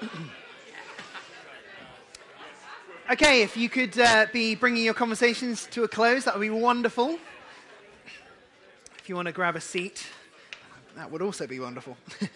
okay, if you could uh, be bringing your conversations to a close, that would be wonderful. If you want to grab a seat, that would also be wonderful.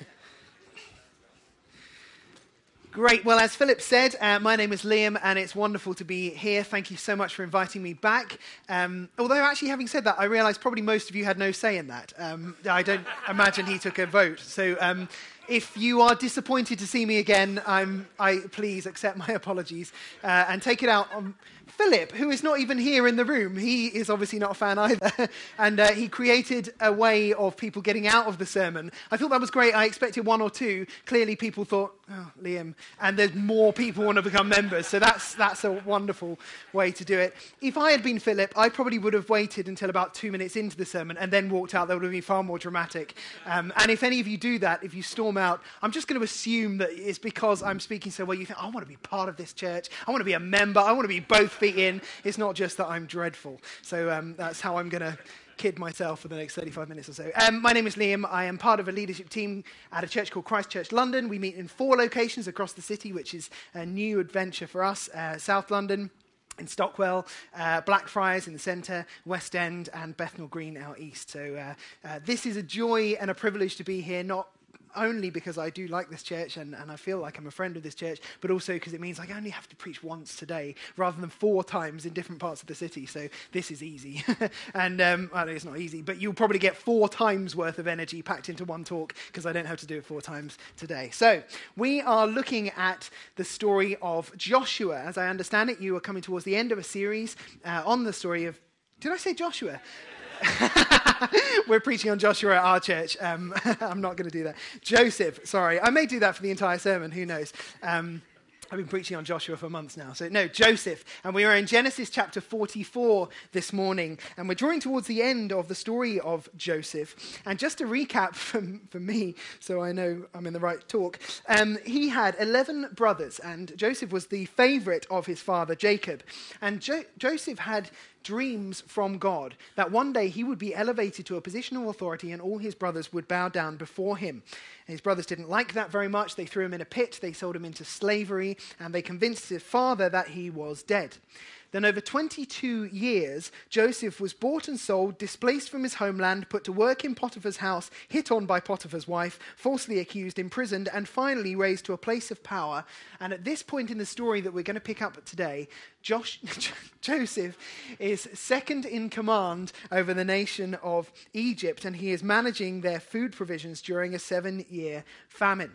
Great. Well, as Philip said, uh, my name is Liam, and it's wonderful to be here. Thank you so much for inviting me back. Um, although, actually, having said that, I realise probably most of you had no say in that. Um, I don't imagine he took a vote. So, um, if you are disappointed to see me again, I'm, I please accept my apologies uh, and take it out on Philip, who is not even here in the room, he is obviously not a fan either. and uh, he created a way of people getting out of the sermon. I thought that was great. I expected one or two. Clearly, people thought, oh, Liam. And there's more people want to become members. So that's, that's a wonderful way to do it. If I had been Philip, I probably would have waited until about two minutes into the sermon and then walked out. That would have been far more dramatic. Um, and if any of you do that, if you storm out, I'm just going to assume that it's because I'm speaking so well. You think, I want to be part of this church. I want to be a member. I want to be both feet in. It's not just that I'm dreadful. So um, that's how I'm going to kid myself for the next 35 minutes or so. Um, my name is Liam. I am part of a leadership team at a church called Christ Church London. We meet in four locations across the city, which is a new adventure for us. Uh, South London, in Stockwell, uh, Blackfriars in the centre, West End, and Bethnal Green out east. So uh, uh, this is a joy and a privilege to be here, not only because I do like this church and, and I feel like I'm a friend of this church, but also because it means I only have to preach once today rather than four times in different parts of the city. So this is easy. and um, it's not easy, but you'll probably get four times worth of energy packed into one talk because I don't have to do it four times today. So we are looking at the story of Joshua. As I understand it, you are coming towards the end of a series uh, on the story of. Did I say Joshua? We're preaching on Joshua at our church. Um, I'm not going to do that. Joseph, sorry. I may do that for the entire sermon. Who knows? Um, I've been preaching on Joshua for months now. So, no, Joseph. And we are in Genesis chapter 44 this morning. And we're drawing towards the end of the story of Joseph. And just to recap for, for me, so I know I'm in the right talk, um, he had 11 brothers. And Joseph was the favorite of his father, Jacob. And jo- Joseph had dreams from God that one day he would be elevated to a position of authority and all his brothers would bow down before him. And his brothers didn't like that very much. They threw him in a pit, they sold him into slavery, and they convinced his father that he was dead. Then, over 22 years, Joseph was bought and sold, displaced from his homeland, put to work in Potiphar's house, hit on by Potiphar's wife, falsely accused, imprisoned, and finally raised to a place of power. And at this point in the story that we're going to pick up today, Josh, Joseph is second in command over the nation of Egypt, and he is managing their food provisions during a seven year famine.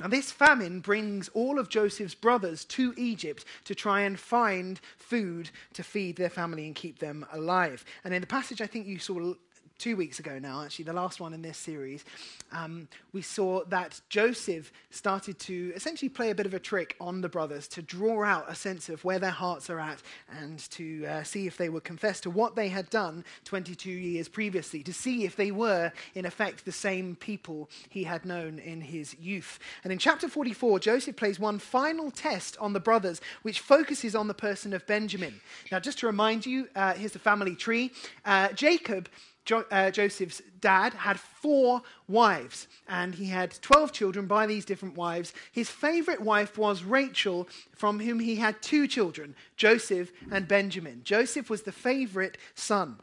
Now, this famine brings all of Joseph's brothers to Egypt to try and find food to feed their family and keep them alive. And in the passage I think you saw two weeks ago now, actually, the last one in this series, um, we saw that Joseph started to essentially play a bit of a trick on the brothers to draw out a sense of where their hearts are at and to uh, see if they would confess to what they had done 22 years previously, to see if they were, in effect, the same people he had known in his youth. And in chapter 44, Joseph plays one final test on the brothers, which focuses on the person of Benjamin. Now, just to remind you, uh, here's the family tree. Uh, Jacob jo- uh, Joseph's dad had four wives, and he had 12 children by these different wives. His favorite wife was Rachel, from whom he had two children, Joseph and Benjamin. Joseph was the favorite son.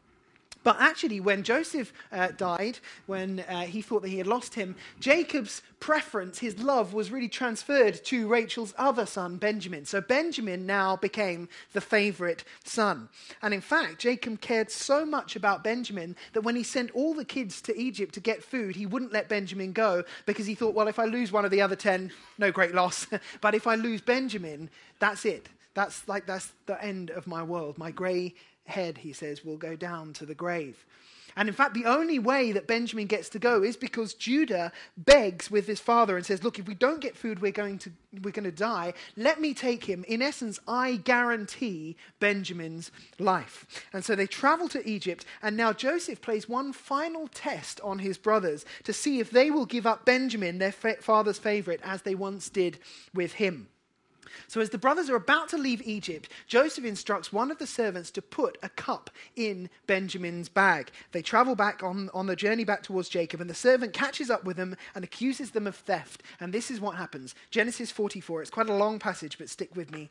But actually, when Joseph uh, died, when uh, he thought that he had lost him, Jacob's preference, his love, was really transferred to Rachel's other son, Benjamin. So Benjamin now became the favorite son. And in fact, Jacob cared so much about Benjamin that when he sent all the kids to Egypt to get food, he wouldn't let Benjamin go because he thought, well, if I lose one of the other ten, no great loss. but if I lose Benjamin, that's it. That's like that's the end of my world. My grey head, he says, will go down to the grave. And in fact, the only way that Benjamin gets to go is because Judah begs with his father and says, Look, if we don't get food, we're going to, we're going to die. Let me take him. In essence, I guarantee Benjamin's life. And so they travel to Egypt, and now Joseph plays one final test on his brothers to see if they will give up Benjamin, their fa- father's favorite, as they once did with him. So, as the brothers are about to leave Egypt, Joseph instructs one of the servants to put a cup in Benjamin's bag. They travel back on, on the journey back towards Jacob, and the servant catches up with them and accuses them of theft. And this is what happens Genesis 44. It's quite a long passage, but stick with me.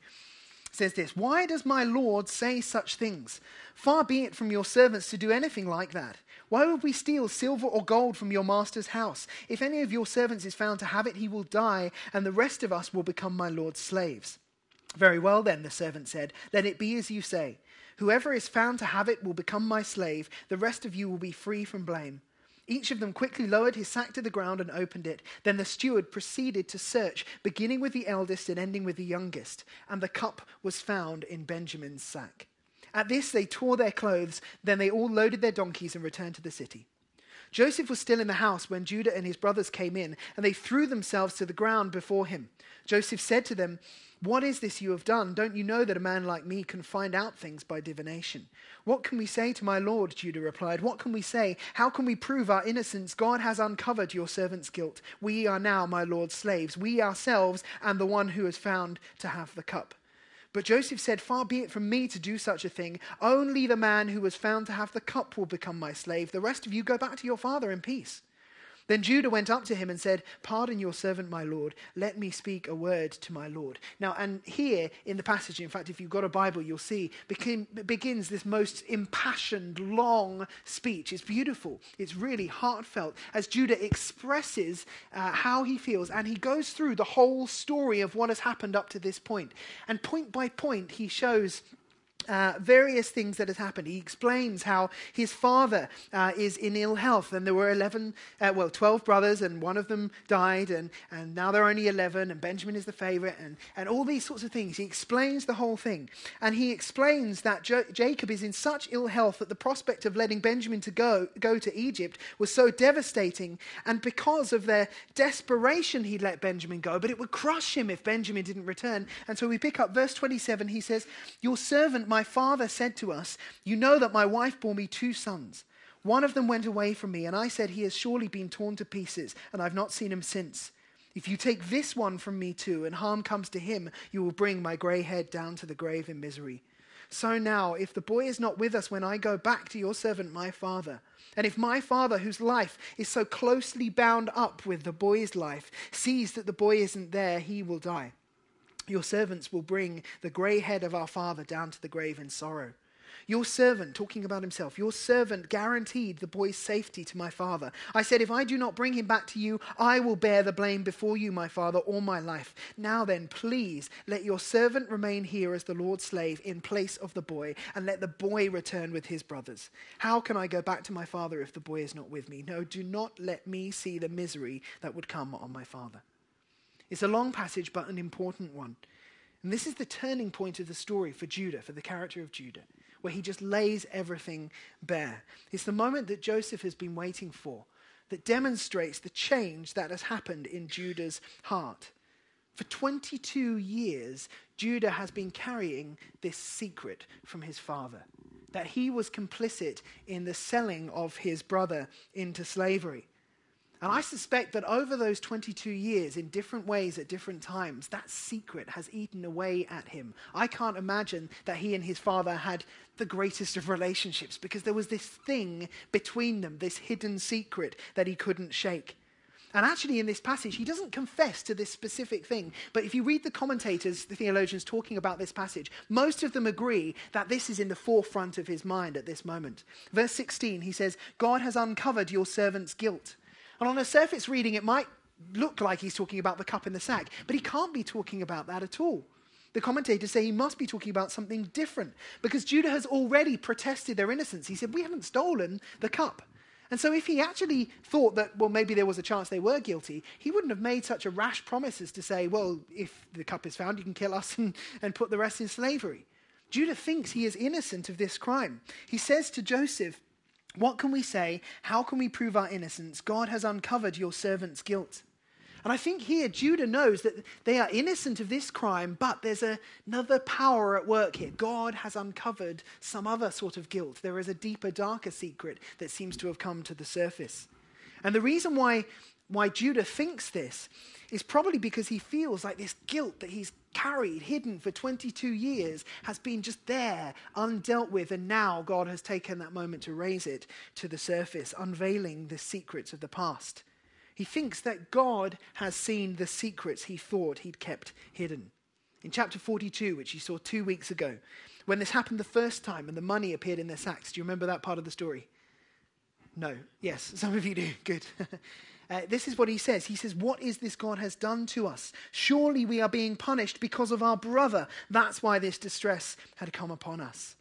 Says this Why does my Lord say such things? Far be it from your servants to do anything like that. Why would we steal silver or gold from your master's house? If any of your servants is found to have it, he will die, and the rest of us will become my lord's slaves. Very well, then, the servant said, let it be as you say. Whoever is found to have it will become my slave. The rest of you will be free from blame. Each of them quickly lowered his sack to the ground and opened it. Then the steward proceeded to search, beginning with the eldest and ending with the youngest. And the cup was found in Benjamin's sack. At this, they tore their clothes. Then they all loaded their donkeys and returned to the city. Joseph was still in the house when Judah and his brothers came in, and they threw themselves to the ground before him. Joseph said to them, What is this you have done? Don't you know that a man like me can find out things by divination? What can we say to my Lord? Judah replied. What can we say? How can we prove our innocence? God has uncovered your servant's guilt. We are now my Lord's slaves, we ourselves, and the one who is found to have the cup. But Joseph said, Far be it from me to do such a thing. Only the man who was found to have the cup will become my slave. The rest of you go back to your father in peace. Then Judah went up to him and said, Pardon your servant, my Lord. Let me speak a word to my Lord. Now, and here in the passage, in fact, if you've got a Bible, you'll see, begin, begins this most impassioned, long speech. It's beautiful. It's really heartfelt as Judah expresses uh, how he feels. And he goes through the whole story of what has happened up to this point. And point by point, he shows uh, various things that has happened. He explains how his father uh, is in ill health, and there were 11, uh, well, 12 brothers, and one of them died, and, and now there are only 11, and Benjamin is the favorite, and, and all these sorts of things. He explains the whole thing. And he explains that jo- Jacob is in such ill health that the prospect of letting Benjamin to go, go to Egypt was so devastating, and because of their desperation, he'd let Benjamin go, but it would crush him if Benjamin didn't return. And so we pick up verse 27, he says, Your servant, my my father said to us, You know that my wife bore me two sons. One of them went away from me, and I said, He has surely been torn to pieces, and I've not seen him since. If you take this one from me too, and harm comes to him, you will bring my grey head down to the grave in misery. So now, if the boy is not with us when I go back to your servant, my father, and if my father, whose life is so closely bound up with the boy's life, sees that the boy isn't there, he will die. Your servants will bring the grey head of our father down to the grave in sorrow. Your servant, talking about himself, your servant guaranteed the boy's safety to my father. I said, If I do not bring him back to you, I will bear the blame before you, my father, all my life. Now then, please let your servant remain here as the Lord's slave in place of the boy, and let the boy return with his brothers. How can I go back to my father if the boy is not with me? No, do not let me see the misery that would come on my father. It's a long passage, but an important one. And this is the turning point of the story for Judah, for the character of Judah, where he just lays everything bare. It's the moment that Joseph has been waiting for that demonstrates the change that has happened in Judah's heart. For 22 years, Judah has been carrying this secret from his father that he was complicit in the selling of his brother into slavery. And I suspect that over those 22 years, in different ways at different times, that secret has eaten away at him. I can't imagine that he and his father had the greatest of relationships because there was this thing between them, this hidden secret that he couldn't shake. And actually, in this passage, he doesn't confess to this specific thing. But if you read the commentators, the theologians talking about this passage, most of them agree that this is in the forefront of his mind at this moment. Verse 16, he says, God has uncovered your servant's guilt. And on a surface reading, it might look like he's talking about the cup in the sack, but he can't be talking about that at all. The commentators say he must be talking about something different because Judah has already protested their innocence. He said, We haven't stolen the cup. And so, if he actually thought that, well, maybe there was a chance they were guilty, he wouldn't have made such a rash promise as to say, well, if the cup is found, you can kill us and, and put the rest in slavery. Judah thinks he is innocent of this crime. He says to Joseph, what can we say? How can we prove our innocence? God has uncovered your servant's guilt. And I think here Judah knows that they are innocent of this crime, but there's a, another power at work here. God has uncovered some other sort of guilt. There is a deeper, darker secret that seems to have come to the surface. And the reason why why Judah thinks this is probably because he feels like this guilt that he's carried, hidden for 22 years, has been just there, undealt with, and now God has taken that moment to raise it to the surface, unveiling the secrets of the past. He thinks that God has seen the secrets he thought he'd kept hidden. In chapter 42, which you saw two weeks ago, when this happened the first time and the money appeared in their sacks, do you remember that part of the story? No. Yes, some of you do. Good. Uh, this is what he says. He says, What is this God has done to us? Surely we are being punished because of our brother. That's why this distress had come upon us.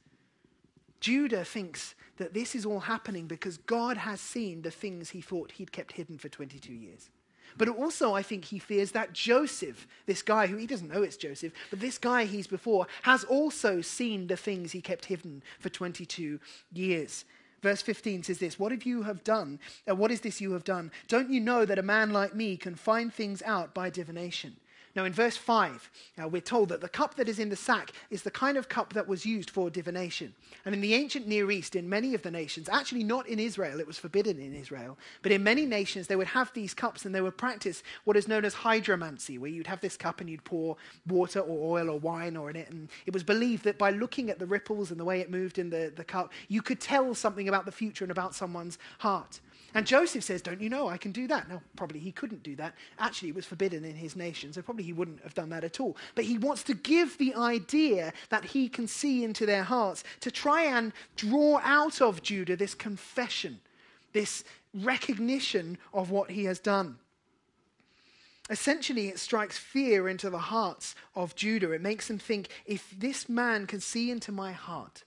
Judah thinks that this is all happening because God has seen the things he thought he'd kept hidden for 22 years. But also, I think he fears that Joseph, this guy who he doesn't know it's Joseph, but this guy he's before, has also seen the things he kept hidden for 22 years. Verse 15 says this What have you have done? Uh, what is this you have done? Don't you know that a man like me can find things out by divination? Now, in verse 5, uh, we're told that the cup that is in the sack is the kind of cup that was used for divination. And in the ancient Near East, in many of the nations, actually not in Israel, it was forbidden in Israel, but in many nations, they would have these cups and they would practice what is known as hydromancy, where you'd have this cup and you'd pour water or oil or wine or in it. And it was believed that by looking at the ripples and the way it moved in the, the cup, you could tell something about the future and about someone's heart. And Joseph says, Don't you know I can do that? Now, probably he couldn't do that. Actually, it was forbidden in his nation, so probably he wouldn't have done that at all. But he wants to give the idea that he can see into their hearts to try and draw out of Judah this confession, this recognition of what he has done. Essentially, it strikes fear into the hearts of Judah. It makes them think if this man can see into my heart,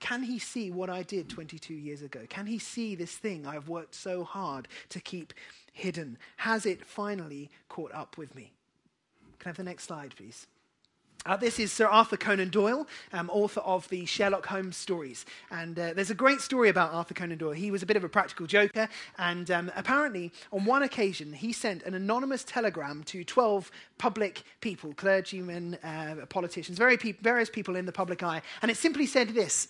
can he see what I did 22 years ago? Can he see this thing I've worked so hard to keep hidden? Has it finally caught up with me? Can I have the next slide, please? Uh, this is Sir Arthur Conan Doyle, um, author of the Sherlock Holmes stories. And uh, there's a great story about Arthur Conan Doyle. He was a bit of a practical joker, and um, apparently, on one occasion, he sent an anonymous telegram to 12 public people, clergymen, uh, politicians, very pe- various people in the public eye. And it simply said this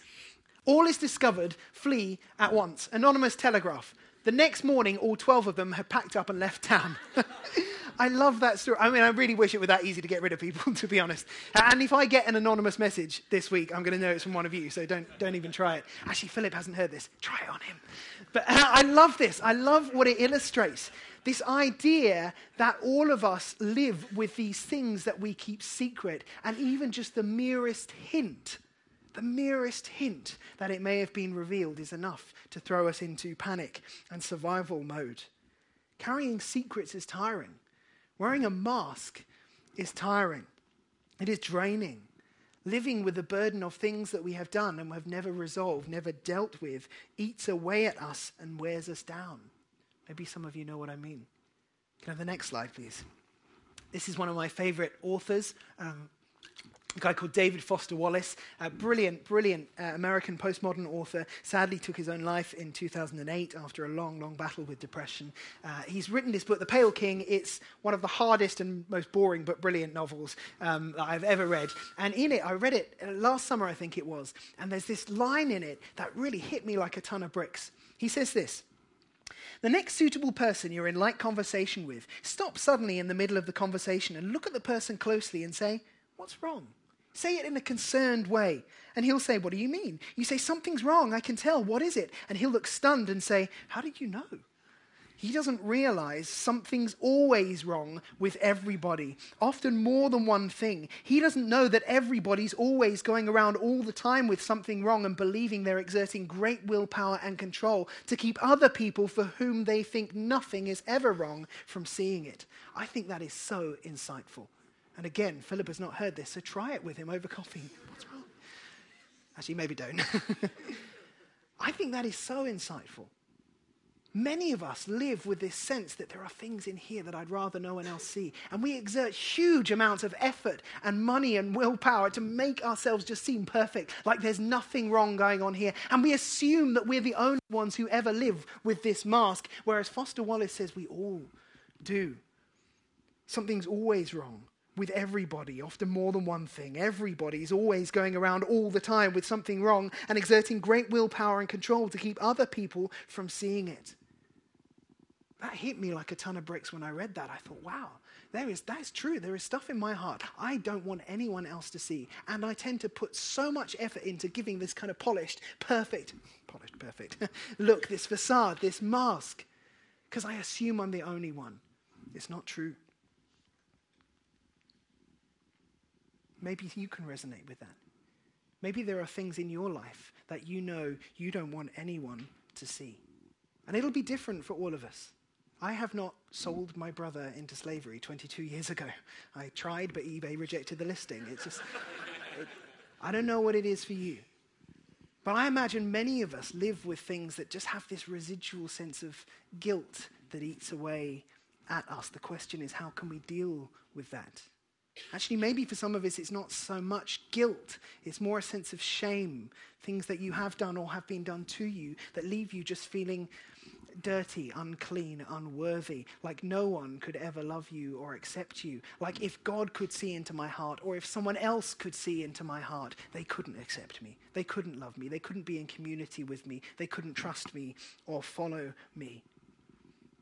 All is discovered, flee at once. Anonymous telegraph. The next morning, all 12 of them had packed up and left town. I love that story. I mean, I really wish it were that easy to get rid of people, to be honest. And if I get an anonymous message this week, I'm going to know it's from one of you, so don't, don't even try it. Actually, Philip hasn't heard this. Try it on him. But uh, I love this. I love what it illustrates. This idea that all of us live with these things that we keep secret, and even just the merest hint the merest hint that it may have been revealed is enough to throw us into panic and survival mode. Carrying secrets is tiring. Wearing a mask is tiring, it is draining. Living with the burden of things that we have done and have never resolved, never dealt with, eats away at us and wears us down. Maybe some of you know what I mean. Can I have the next slide, please? This is one of my favorite authors, um, a guy called David Foster Wallace, a brilliant, brilliant uh, American postmodern author, sadly took his own life in 2008 after a long, long battle with depression. Uh, he's written this book, The Pale King. It's one of the hardest and most boring but brilliant novels um, that I've ever read. And in it, I read it uh, last summer, I think it was, and there's this line in it that really hit me like a ton of bricks. He says this. The next suitable person you're in light conversation with, stop suddenly in the middle of the conversation and look at the person closely and say, What's wrong? Say it in a concerned way. And he'll say, What do you mean? You say, Something's wrong. I can tell. What is it? And he'll look stunned and say, How did you know? He doesn't realize something's always wrong with everybody, often more than one thing. He doesn't know that everybody's always going around all the time with something wrong and believing they're exerting great willpower and control to keep other people for whom they think nothing is ever wrong from seeing it. I think that is so insightful. And again, Philip has not heard this, so try it with him over coffee. What's wrong? Actually, maybe don't. I think that is so insightful. Many of us live with this sense that there are things in here that I'd rather no one else see. And we exert huge amounts of effort and money and willpower to make ourselves just seem perfect, like there's nothing wrong going on here. And we assume that we're the only ones who ever live with this mask, whereas Foster Wallace says we all do. Something's always wrong with everybody, often more than one thing. Everybody is always going around all the time with something wrong and exerting great willpower and control to keep other people from seeing it. that hit me like a ton of bricks when I read that. I thought, wow, there is, that's true. There is stuff in my heart I don't want anyone else to see. And I tend to put so much effort into giving this kind of polished, perfect, polished, perfect look, this facade, this mask, because I assume I'm the only one. It's not true. Maybe you can resonate with that. Maybe there are things in your life that you know you don't want anyone to see. And it'll be different for all of us. I have not sold my brother into slavery 22 years ago. I tried, but eBay rejected the listing. It's just, it, I don't know what it is for you. But I imagine many of us live with things that just have this residual sense of guilt that eats away at us. The question is, how can we deal with that? Actually, maybe for some of us, it's not so much guilt, it's more a sense of shame, things that you have done or have been done to you that leave you just feeling dirty, unclean, unworthy, like no one could ever love you or accept you. Like if God could see into my heart or if someone else could see into my heart, they couldn't accept me. They couldn't love me. They couldn't be in community with me. They couldn't trust me or follow me.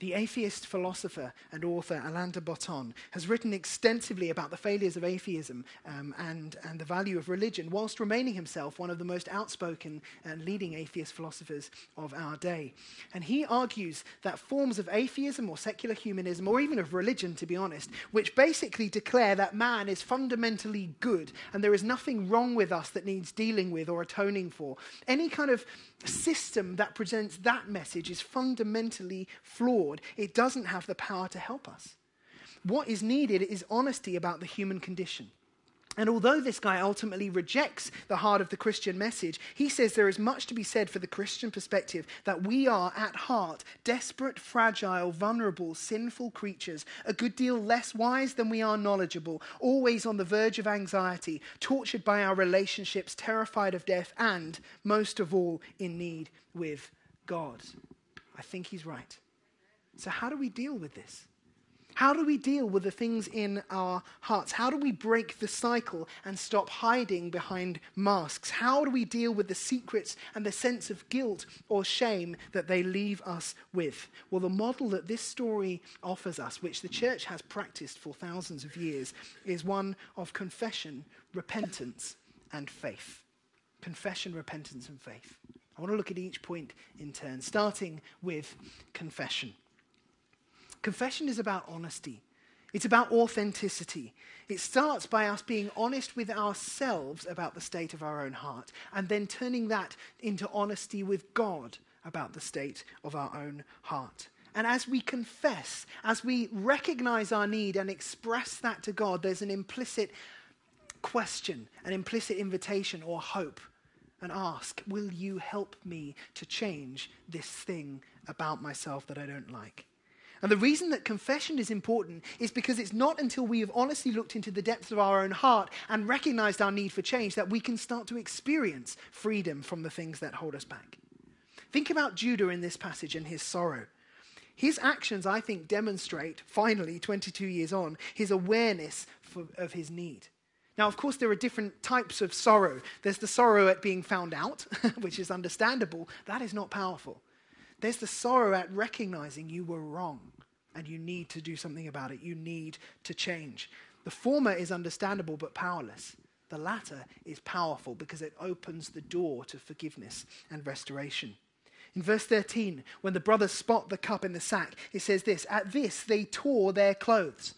The atheist philosopher and author Alain de Botton has written extensively about the failures of atheism um, and, and the value of religion, whilst remaining himself one of the most outspoken and leading atheist philosophers of our day. And he argues that forms of atheism or secular humanism, or even of religion, to be honest, which basically declare that man is fundamentally good and there is nothing wrong with us that needs dealing with or atoning for, any kind of system that presents that message is fundamentally flawed. It doesn't have the power to help us. What is needed is honesty about the human condition. And although this guy ultimately rejects the heart of the Christian message, he says there is much to be said for the Christian perspective that we are at heart desperate, fragile, vulnerable, sinful creatures, a good deal less wise than we are knowledgeable, always on the verge of anxiety, tortured by our relationships, terrified of death, and, most of all, in need with God. I think he's right. So, how do we deal with this? How do we deal with the things in our hearts? How do we break the cycle and stop hiding behind masks? How do we deal with the secrets and the sense of guilt or shame that they leave us with? Well, the model that this story offers us, which the church has practiced for thousands of years, is one of confession, repentance, and faith. Confession, repentance, and faith. I want to look at each point in turn, starting with confession. Confession is about honesty. It's about authenticity. It starts by us being honest with ourselves about the state of our own heart, and then turning that into honesty with God about the state of our own heart. And as we confess, as we recognize our need and express that to God, there's an implicit question, an implicit invitation or hope, and ask, Will you help me to change this thing about myself that I don't like? And the reason that confession is important is because it's not until we have honestly looked into the depths of our own heart and recognized our need for change that we can start to experience freedom from the things that hold us back. Think about Judah in this passage and his sorrow. His actions, I think, demonstrate, finally, 22 years on, his awareness for, of his need. Now, of course, there are different types of sorrow. There's the sorrow at being found out, which is understandable. That is not powerful. There's the sorrow at recognizing you were wrong and you need to do something about it. You need to change. The former is understandable but powerless. The latter is powerful because it opens the door to forgiveness and restoration. In verse 13, when the brothers spot the cup in the sack, it says this At this they tore their clothes.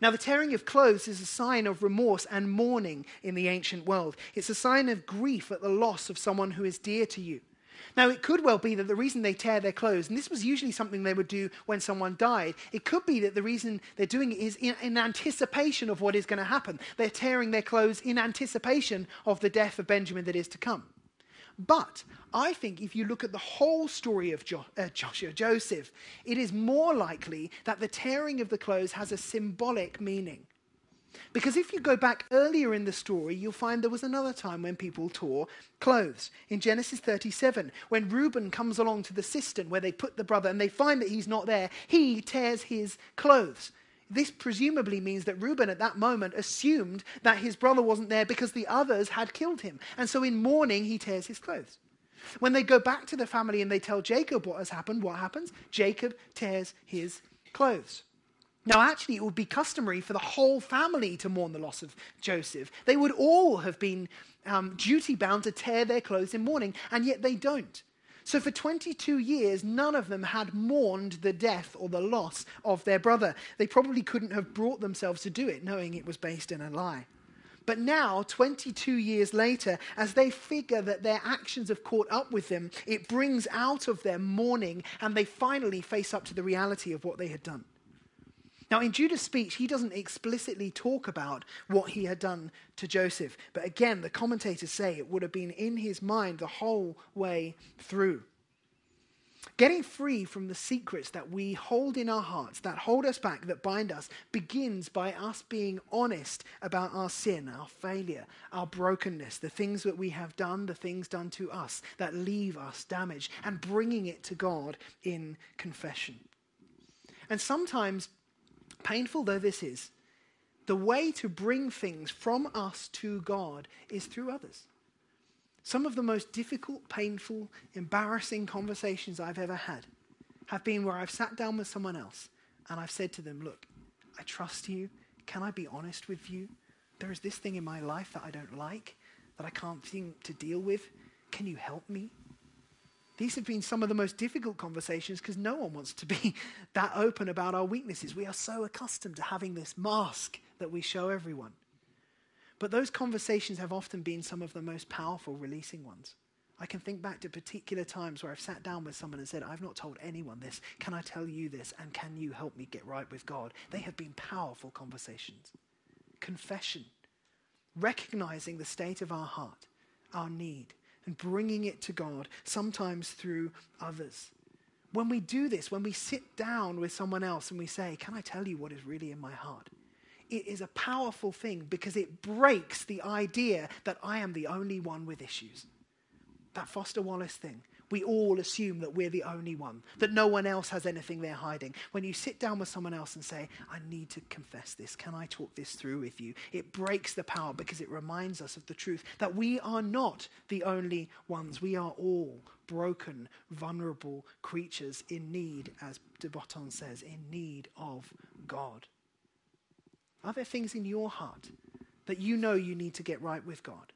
Now, the tearing of clothes is a sign of remorse and mourning in the ancient world. It's a sign of grief at the loss of someone who is dear to you. Now, it could well be that the reason they tear their clothes, and this was usually something they would do when someone died, it could be that the reason they're doing it is in, in anticipation of what is going to happen. They're tearing their clothes in anticipation of the death of Benjamin that is to come. But I think if you look at the whole story of jo- uh, Joshua, Joseph, it is more likely that the tearing of the clothes has a symbolic meaning. Because if you go back earlier in the story, you'll find there was another time when people tore clothes. In Genesis 37, when Reuben comes along to the cistern where they put the brother and they find that he's not there, he tears his clothes. This presumably means that Reuben at that moment assumed that his brother wasn't there because the others had killed him. And so in mourning, he tears his clothes. When they go back to the family and they tell Jacob what has happened, what happens? Jacob tears his clothes. Now, actually, it would be customary for the whole family to mourn the loss of Joseph. They would all have been um, duty bound to tear their clothes in mourning, and yet they don't. So, for 22 years, none of them had mourned the death or the loss of their brother. They probably couldn't have brought themselves to do it, knowing it was based in a lie. But now, 22 years later, as they figure that their actions have caught up with them, it brings out of them mourning, and they finally face up to the reality of what they had done. Now, in Judah's speech, he doesn't explicitly talk about what he had done to Joseph. But again, the commentators say it would have been in his mind the whole way through. Getting free from the secrets that we hold in our hearts, that hold us back, that bind us, begins by us being honest about our sin, our failure, our brokenness, the things that we have done, the things done to us that leave us damaged, and bringing it to God in confession. And sometimes painful though this is, the way to bring things from us to God is through others. Some of the most difficult, painful, embarrassing conversations I've ever had have been where I've sat down with someone else and I've said to them, Look, I trust you. Can I be honest with you? There is this thing in my life that I don't like, that I can't seem to deal with. Can you help me? These have been some of the most difficult conversations because no one wants to be that open about our weaknesses. We are so accustomed to having this mask that we show everyone. But those conversations have often been some of the most powerful releasing ones. I can think back to particular times where I've sat down with someone and said, I've not told anyone this. Can I tell you this? And can you help me get right with God? They have been powerful conversations. Confession, recognizing the state of our heart, our need, and bringing it to God, sometimes through others. When we do this, when we sit down with someone else and we say, Can I tell you what is really in my heart? It is a powerful thing because it breaks the idea that I am the only one with issues. That Foster Wallace thing we all assume that we're the only one, that no one else has anything they're hiding. When you sit down with someone else and say, I need to confess this, can I talk this through with you? It breaks the power because it reminds us of the truth that we are not the only ones. We are all broken, vulnerable creatures in need, as de Botton says, in need of God. Are there things in your heart that you know you need to get right with God?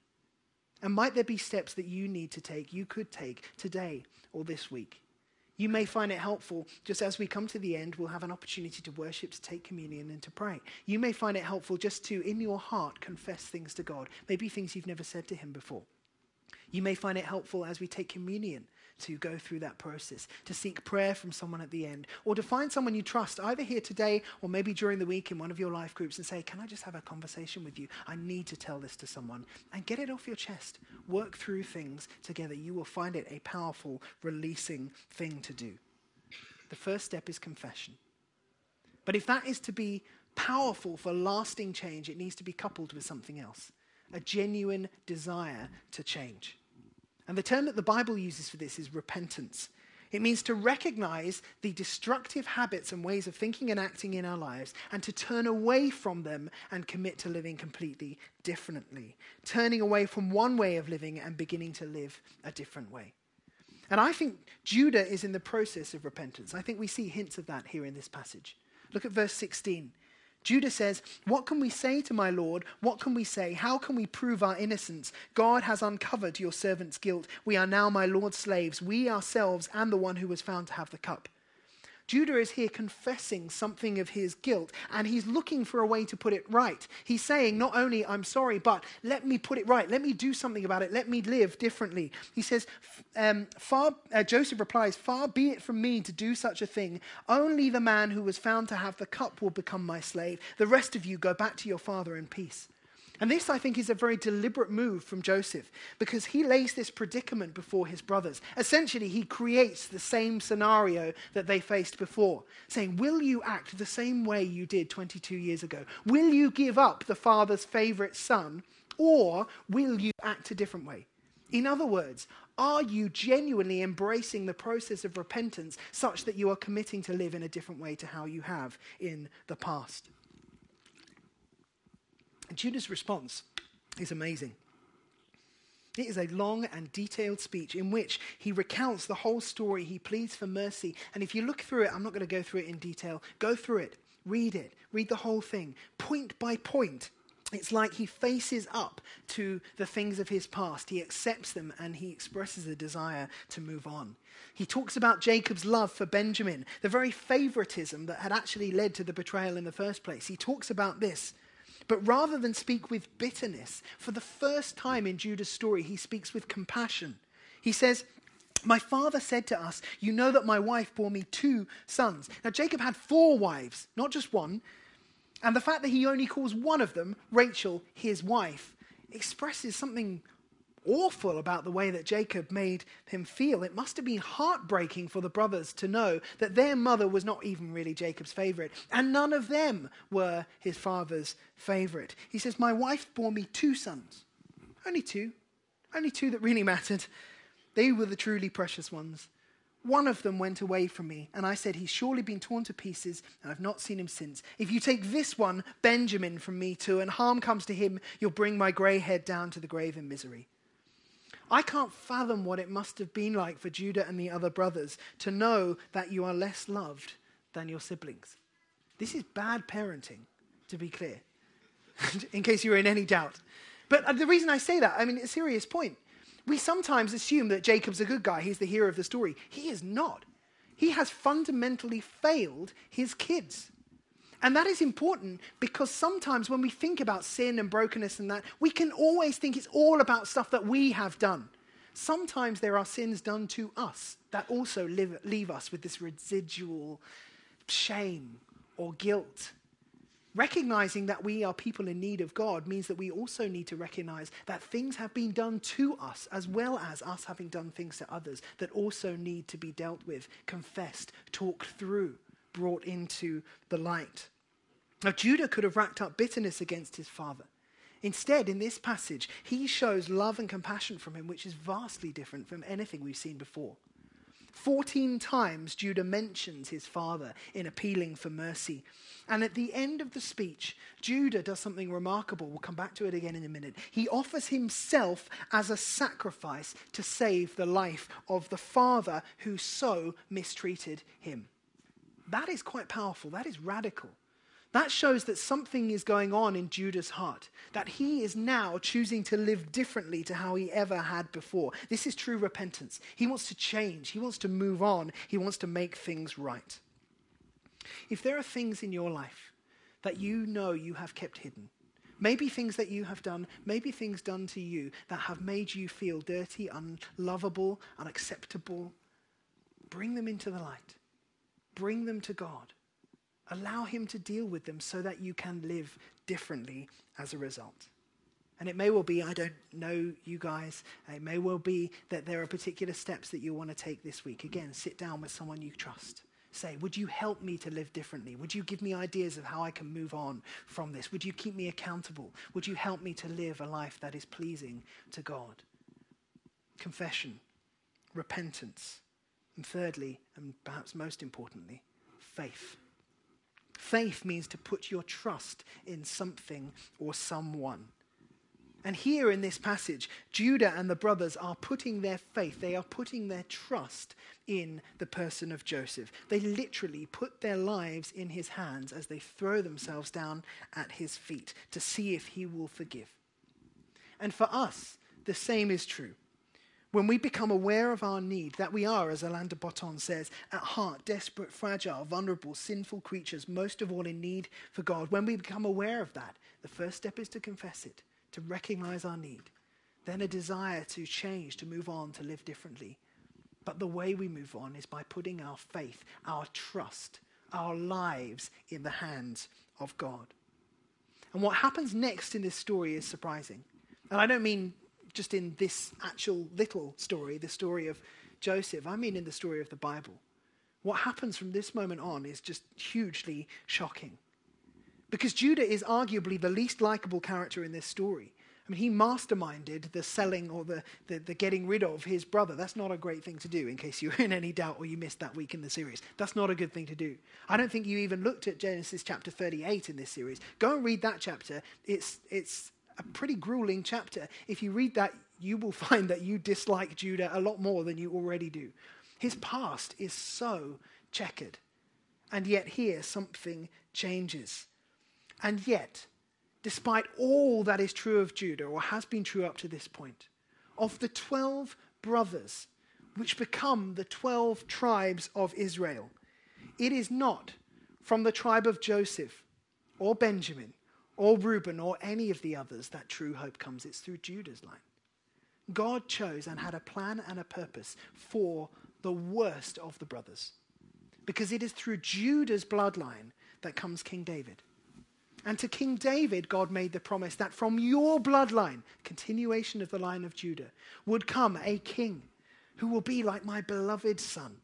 And might there be steps that you need to take, you could take today or this week? You may find it helpful, just as we come to the end, we'll have an opportunity to worship, to take communion, and to pray. You may find it helpful just to, in your heart, confess things to God, maybe things you've never said to Him before. You may find it helpful as we take communion to go through that process, to seek prayer from someone at the end, or to find someone you trust, either here today or maybe during the week in one of your life groups, and say, Can I just have a conversation with you? I need to tell this to someone. And get it off your chest. Work through things together. You will find it a powerful, releasing thing to do. The first step is confession. But if that is to be powerful for lasting change, it needs to be coupled with something else a genuine desire to change. And the term that the Bible uses for this is repentance. It means to recognize the destructive habits and ways of thinking and acting in our lives and to turn away from them and commit to living completely differently. Turning away from one way of living and beginning to live a different way. And I think Judah is in the process of repentance. I think we see hints of that here in this passage. Look at verse 16. Judah says, What can we say to my Lord? What can we say? How can we prove our innocence? God has uncovered your servant's guilt. We are now my Lord's slaves, we ourselves and the one who was found to have the cup. Judah is here confessing something of his guilt, and he's looking for a way to put it right. He's saying, Not only I'm sorry, but let me put it right. Let me do something about it. Let me live differently. He says, um, far, uh, Joseph replies, Far be it from me to do such a thing. Only the man who was found to have the cup will become my slave. The rest of you go back to your father in peace. And this, I think, is a very deliberate move from Joseph because he lays this predicament before his brothers. Essentially, he creates the same scenario that they faced before, saying, Will you act the same way you did 22 years ago? Will you give up the father's favorite son, or will you act a different way? In other words, are you genuinely embracing the process of repentance such that you are committing to live in a different way to how you have in the past? Judah's response is amazing. It is a long and detailed speech in which he recounts the whole story. He pleads for mercy. And if you look through it, I'm not going to go through it in detail. Go through it, read it, read the whole thing, point by point. It's like he faces up to the things of his past. He accepts them and he expresses a desire to move on. He talks about Jacob's love for Benjamin, the very favoritism that had actually led to the betrayal in the first place. He talks about this. But rather than speak with bitterness, for the first time in Judah's story, he speaks with compassion. He says, My father said to us, You know that my wife bore me two sons. Now, Jacob had four wives, not just one. And the fact that he only calls one of them, Rachel, his wife, expresses something awful about the way that Jacob made him feel. It must have been heartbreaking for the brothers to know that their mother was not even really Jacob's favorite, and none of them were his father's favorite. He says, My wife bore me two sons. Only two. Only two that really mattered. They were the truly precious ones. One of them went away from me, and I said, He's surely been torn to pieces, and I've not seen him since. If you take this one, Benjamin, from me too, and harm comes to him, you'll bring my grey head down to the grave in misery. I can't fathom what it must have been like for Judah and the other brothers to know that you are less loved than your siblings. This is bad parenting, to be clear, in case you're in any doubt. But uh, the reason I say that, I mean, it's a serious point. We sometimes assume that Jacob's a good guy, he's the hero of the story. He is not. He has fundamentally failed his kids. And that is important because sometimes when we think about sin and brokenness and that, we can always think it's all about stuff that we have done. Sometimes there are sins done to us that also live, leave us with this residual shame or guilt. Recognizing that we are people in need of God means that we also need to recognize that things have been done to us as well as us having done things to others that also need to be dealt with, confessed, talked through, brought into the light. Now, Judah could have racked up bitterness against his father. Instead, in this passage, he shows love and compassion from him, which is vastly different from anything we've seen before. Fourteen times Judah mentions his father in appealing for mercy. And at the end of the speech, Judah does something remarkable. We'll come back to it again in a minute. He offers himself as a sacrifice to save the life of the father who so mistreated him. That is quite powerful. That is radical. That shows that something is going on in Judah's heart, that he is now choosing to live differently to how he ever had before. This is true repentance. He wants to change, he wants to move on, he wants to make things right. If there are things in your life that you know you have kept hidden, maybe things that you have done, maybe things done to you that have made you feel dirty, unlovable, unacceptable, bring them into the light. Bring them to God Allow Him to deal with them so that you can live differently as a result. And it may well be, I don't know you guys, it may well be that there are particular steps that you want to take this week. Again, sit down with someone you trust. Say, would you help me to live differently? Would you give me ideas of how I can move on from this? Would you keep me accountable? Would you help me to live a life that is pleasing to God? Confession, repentance, and thirdly, and perhaps most importantly, faith. Faith means to put your trust in something or someone. And here in this passage, Judah and the brothers are putting their faith, they are putting their trust in the person of Joseph. They literally put their lives in his hands as they throw themselves down at his feet to see if he will forgive. And for us, the same is true. When we become aware of our need, that we are, as Alain de Botton says, at heart desperate, fragile, vulnerable, sinful creatures, most of all in need for God, when we become aware of that, the first step is to confess it, to recognize our need. Then a desire to change, to move on, to live differently. But the way we move on is by putting our faith, our trust, our lives in the hands of God. And what happens next in this story is surprising. And I don't mean just in this actual little story, the story of Joseph. I mean, in the story of the Bible. What happens from this moment on is just hugely shocking. Because Judah is arguably the least likable character in this story. I mean, he masterminded the selling or the, the, the, getting rid of his brother. That's not a great thing to do, in case you're in any doubt or you missed that week in the series. That's not a good thing to do. I don't think you even looked at Genesis chapter 38 in this series. Go and read that chapter. It's, it's a pretty grueling chapter. If you read that, you will find that you dislike Judah a lot more than you already do. His past is so checkered. And yet, here, something changes. And yet, despite all that is true of Judah, or has been true up to this point, of the 12 brothers, which become the 12 tribes of Israel, it is not from the tribe of Joseph or Benjamin or Reuben or any of the others that true hope comes. It's through Judah's line. God chose and had a plan and a purpose for the worst of the brothers. Because it is through Judah's bloodline that comes King David. And to King David, God made the promise that from your bloodline, continuation of the line of Judah, would come a king who will be like my beloved son,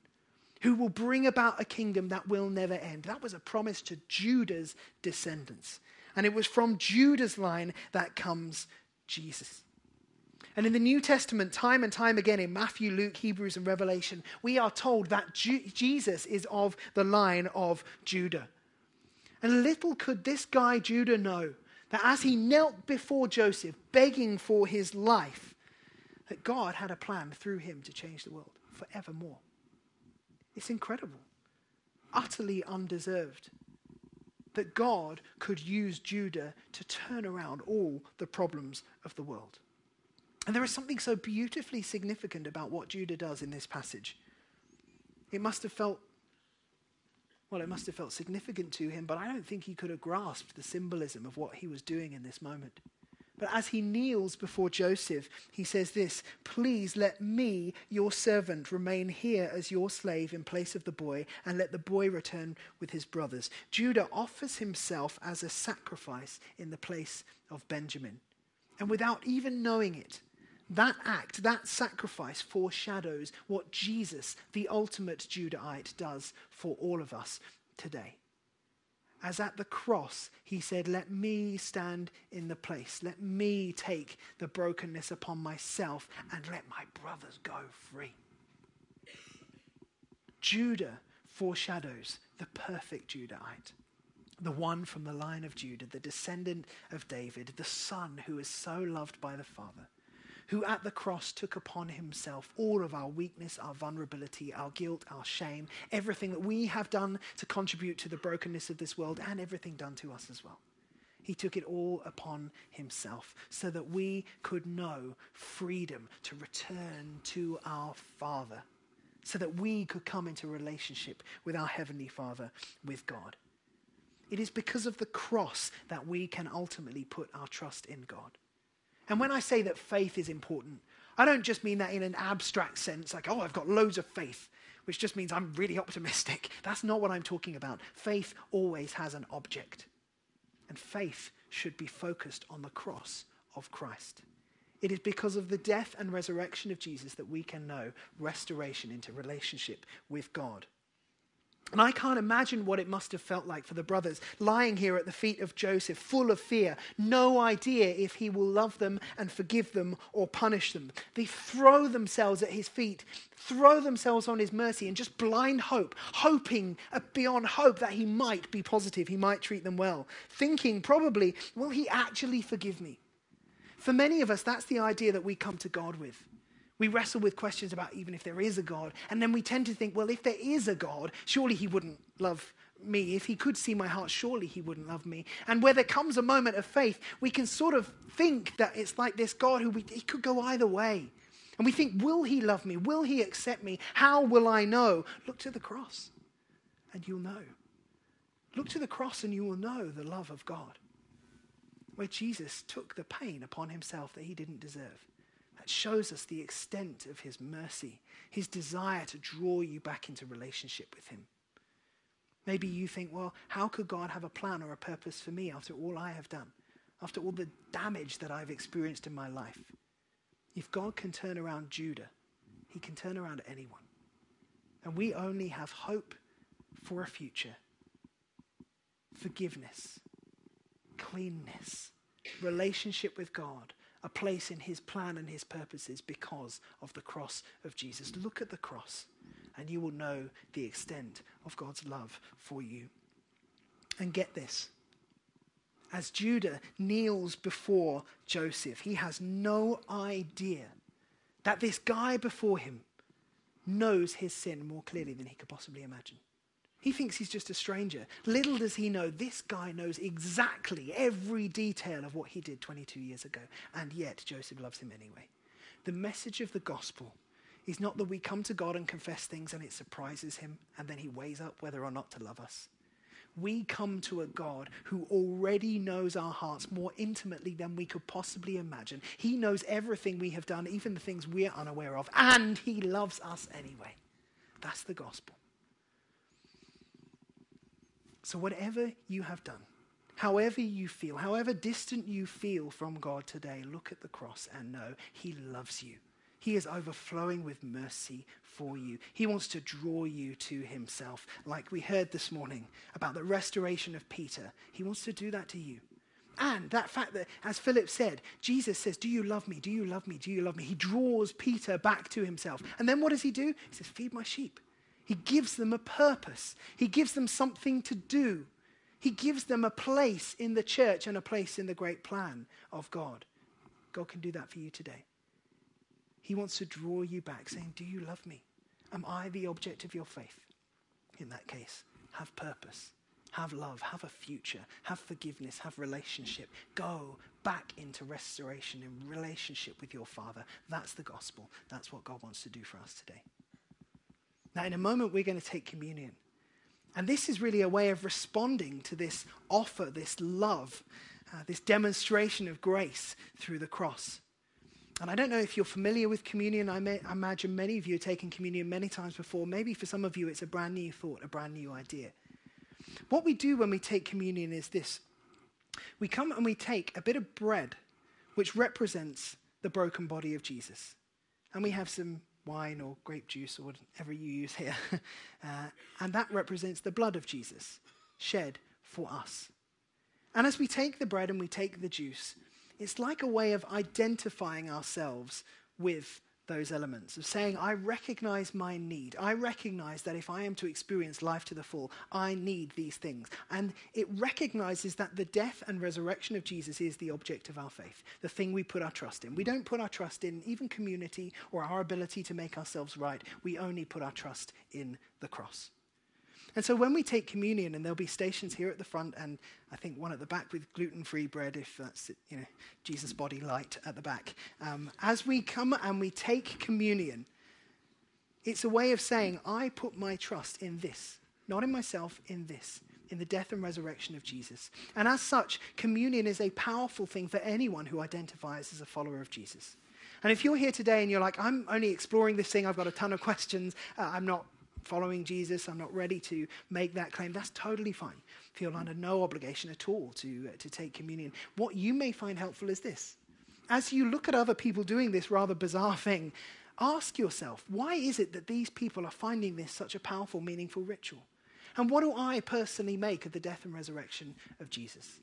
who will bring about a kingdom that will never end. That was a promise to Judah's descendants. And it was from Judah's line that comes Jesus. And in the New Testament, time and time again in Matthew, Luke, Hebrews, and Revelation, we are told that Ju- Jesus is of the line of Judah. And little could this guy Judah know that as he knelt before Joseph, begging for his life, that God had a plan through him to change the world forevermore. It's incredible, utterly undeserved that God could use Judah to turn around all the problems of the world. And there is something so beautifully significant about what Judah does in this passage. It must have felt, well, it must have felt significant to him, but I don't think he could have grasped the symbolism of what he was doing in this moment. But as he kneels before Joseph, he says this Please let me, your servant, remain here as your slave in place of the boy, and let the boy return with his brothers. Judah offers himself as a sacrifice in the place of Benjamin. And without even knowing it, that act, that sacrifice foreshadows what Jesus, the ultimate Judahite, does for all of us today as at the cross, he said, Let me stand in the place. Let me take the brokenness upon myself and let my brothers go free. Judah foreshadows the perfect Judahite, the one from the line of Judah, the descendant of David, the son who is so loved by the Father who at the cross took upon himself all of our weakness, our vulnerability, our guilt, our shame, everything that we have done to contribute to the brokenness of this world, and everything done to us as well. He took it all upon himself so that we could know freedom to return to our Father, so that we could come into relationship with our Heavenly Father, with God. It is because of the cross that we can ultimately put our trust in God. And when I say that faith is important, I don't just mean that in an abstract sense, like, oh, I've got loads of faith, which just means I'm really optimistic. That's not what I'm talking about. Faith always has an object. And faith should be focused on the cross of Christ. It is because of the death and resurrection of Jesus that we can know restoration into relationship with God. And I can't imagine what it must have felt like for the brothers lying here at the feet of Joseph, full of fear, no idea if he will love them and forgive them or punish them. They throw themselves at his feet, throw themselves on his mercy, and just blind hope, hoping uh, beyond hope that he might be positive, he might treat them well, thinking probably, will he actually forgive me? For many of us, that's the idea that we come to God with. We wrestle with questions about even if there is a God. And then we tend to think, well, if there is a God, surely he wouldn't love me. If he could see my heart, surely he wouldn't love me. And where there comes a moment of faith, we can sort of think that it's like this God who we, he could go either way. And we think, will he love me? Will he accept me? How will I know? Look to the cross and you'll know. Look to the cross and you will know the love of God, where Jesus took the pain upon himself that he didn't deserve that shows us the extent of his mercy, his desire to draw you back into relationship with him. Maybe you think, well, how could God have a plan or a purpose for me after all I have done, after all the damage that I've experienced in my life? If God can turn around Judah, he can turn around anyone. And we only have hope for a future forgiveness, cleanness, relationship with God, a place in his plan and his purposes because of the cross of Jesus. Look at the cross, and you will know the extent of God's love for you. And get this as Judah kneels before Joseph, he has no idea that this guy before him knows his sin more clearly than he could possibly imagine. He thinks he's just a stranger. Little does he know, this guy knows exactly every detail of what he did 22 years ago, and yet Joseph loves him anyway. The message of the gospel is not that we come to God and confess things and it surprises him, and then he weighs up whether or not to love us we come to a God who already knows our hearts more intimately than we could possibly imagine. He knows everything we have done, even the things we're unaware of, and He loves us anyway. That's the gospel. So, whatever you have done, however you feel, however distant you feel from God today, look at the cross and know He loves you. He is overflowing with mercy for you. He wants to draw you to himself, like we heard this morning about the restoration of Peter. He wants to do that to you. And that fact that, as Philip said, Jesus says, Do you love me? Do you love me? Do you love me? He draws Peter back to himself. And then what does he do? He says, Feed my sheep. He gives them a purpose, he gives them something to do. He gives them a place in the church and a place in the great plan of God. God can do that for you today. He wants to draw you back, saying, Do you love me? Am I the object of your faith? In that case, have purpose, have love, have a future, have forgiveness, have relationship. Go back into restoration in relationship with your Father. That's the gospel. That's what God wants to do for us today. Now, in a moment, we're going to take communion. And this is really a way of responding to this offer, this love, uh, this demonstration of grace through the cross. And I don't know if you're familiar with communion. I, may, I imagine many of you have taken communion many times before. Maybe for some of you, it's a brand new thought, a brand new idea. What we do when we take communion is this we come and we take a bit of bread, which represents the broken body of Jesus. And we have some wine or grape juice or whatever you use here. uh, and that represents the blood of Jesus shed for us. And as we take the bread and we take the juice, it's like a way of identifying ourselves with those elements, of saying, I recognize my need. I recognize that if I am to experience life to the full, I need these things. And it recognizes that the death and resurrection of Jesus is the object of our faith, the thing we put our trust in. We don't put our trust in even community or our ability to make ourselves right. We only put our trust in the cross. And so when we take communion, and there'll be stations here at the front, and I think one at the back with gluten-free bread, if that's you know Jesus' body light at the back. Um, as we come and we take communion, it's a way of saying, I put my trust in this, not in myself, in this, in the death and resurrection of Jesus. And as such, communion is a powerful thing for anyone who identifies as a follower of Jesus. And if you're here today and you're like, I'm only exploring this thing, I've got a ton of questions, uh, I'm not following Jesus, I'm not ready to make that claim, that's totally fine. Feel under no obligation at all to, uh, to take communion. What you may find helpful is this. As you look at other people doing this rather bizarre thing, ask yourself, why is it that these people are finding this such a powerful, meaningful ritual? And what do I personally make of the death and resurrection of Jesus?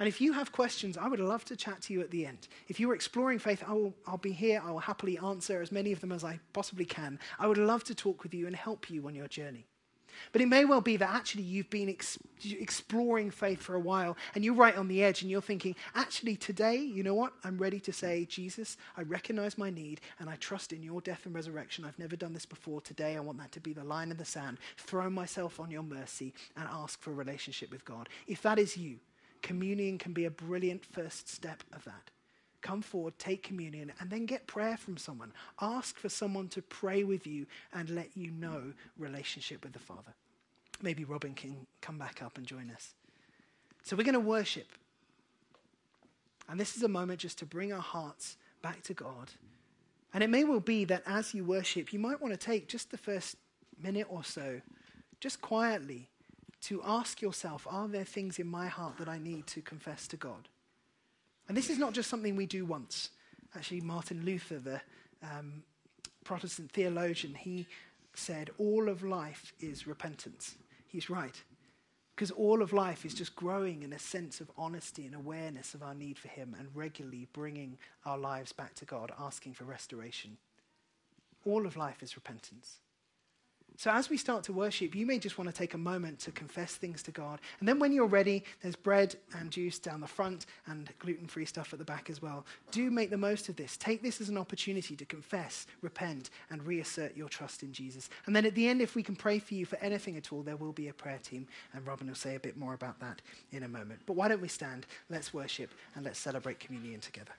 And if you have questions, I would love to chat to you at the end. If you are exploring faith, I will, I'll be here. I will happily answer as many of them as I possibly can. I would love to talk with you and help you on your journey. But it may well be that actually you've been ex- exploring faith for a while and you're right on the edge and you're thinking, actually, today, you know what? I'm ready to say, Jesus, I recognize my need and I trust in your death and resurrection. I've never done this before. Today, I want that to be the line in the sand. Throw myself on your mercy and ask for a relationship with God. If that is you, communion can be a brilliant first step of that. Come forward, take communion, and then get prayer from someone. Ask for someone to pray with you and let you know relationship with the Father. Maybe Robin can come back up and join us. So we're going to worship. And this is a moment just to bring our hearts back to God. And it may well be that as you worship, you might want to take just the first minute or so, just quietly, to ask yourself are there things in my heart that I need to confess to God? And this is not just something we do once. Actually, Martin Luther, the um, Protestant theologian, he said, All of life is repentance. He's right. Because all of life is just growing in a sense of honesty and awareness of our need for Him and regularly bringing our lives back to God, asking for restoration. All of life is repentance. So, as we start to worship, you may just want to take a moment to confess things to God. And then, when you're ready, there's bread and juice down the front and gluten free stuff at the back as well. Do make the most of this. Take this as an opportunity to confess, repent, and reassert your trust in Jesus. And then, at the end, if we can pray for you for anything at all, there will be a prayer team. And Robin will say a bit more about that in a moment. But why don't we stand? Let's worship and let's celebrate communion together.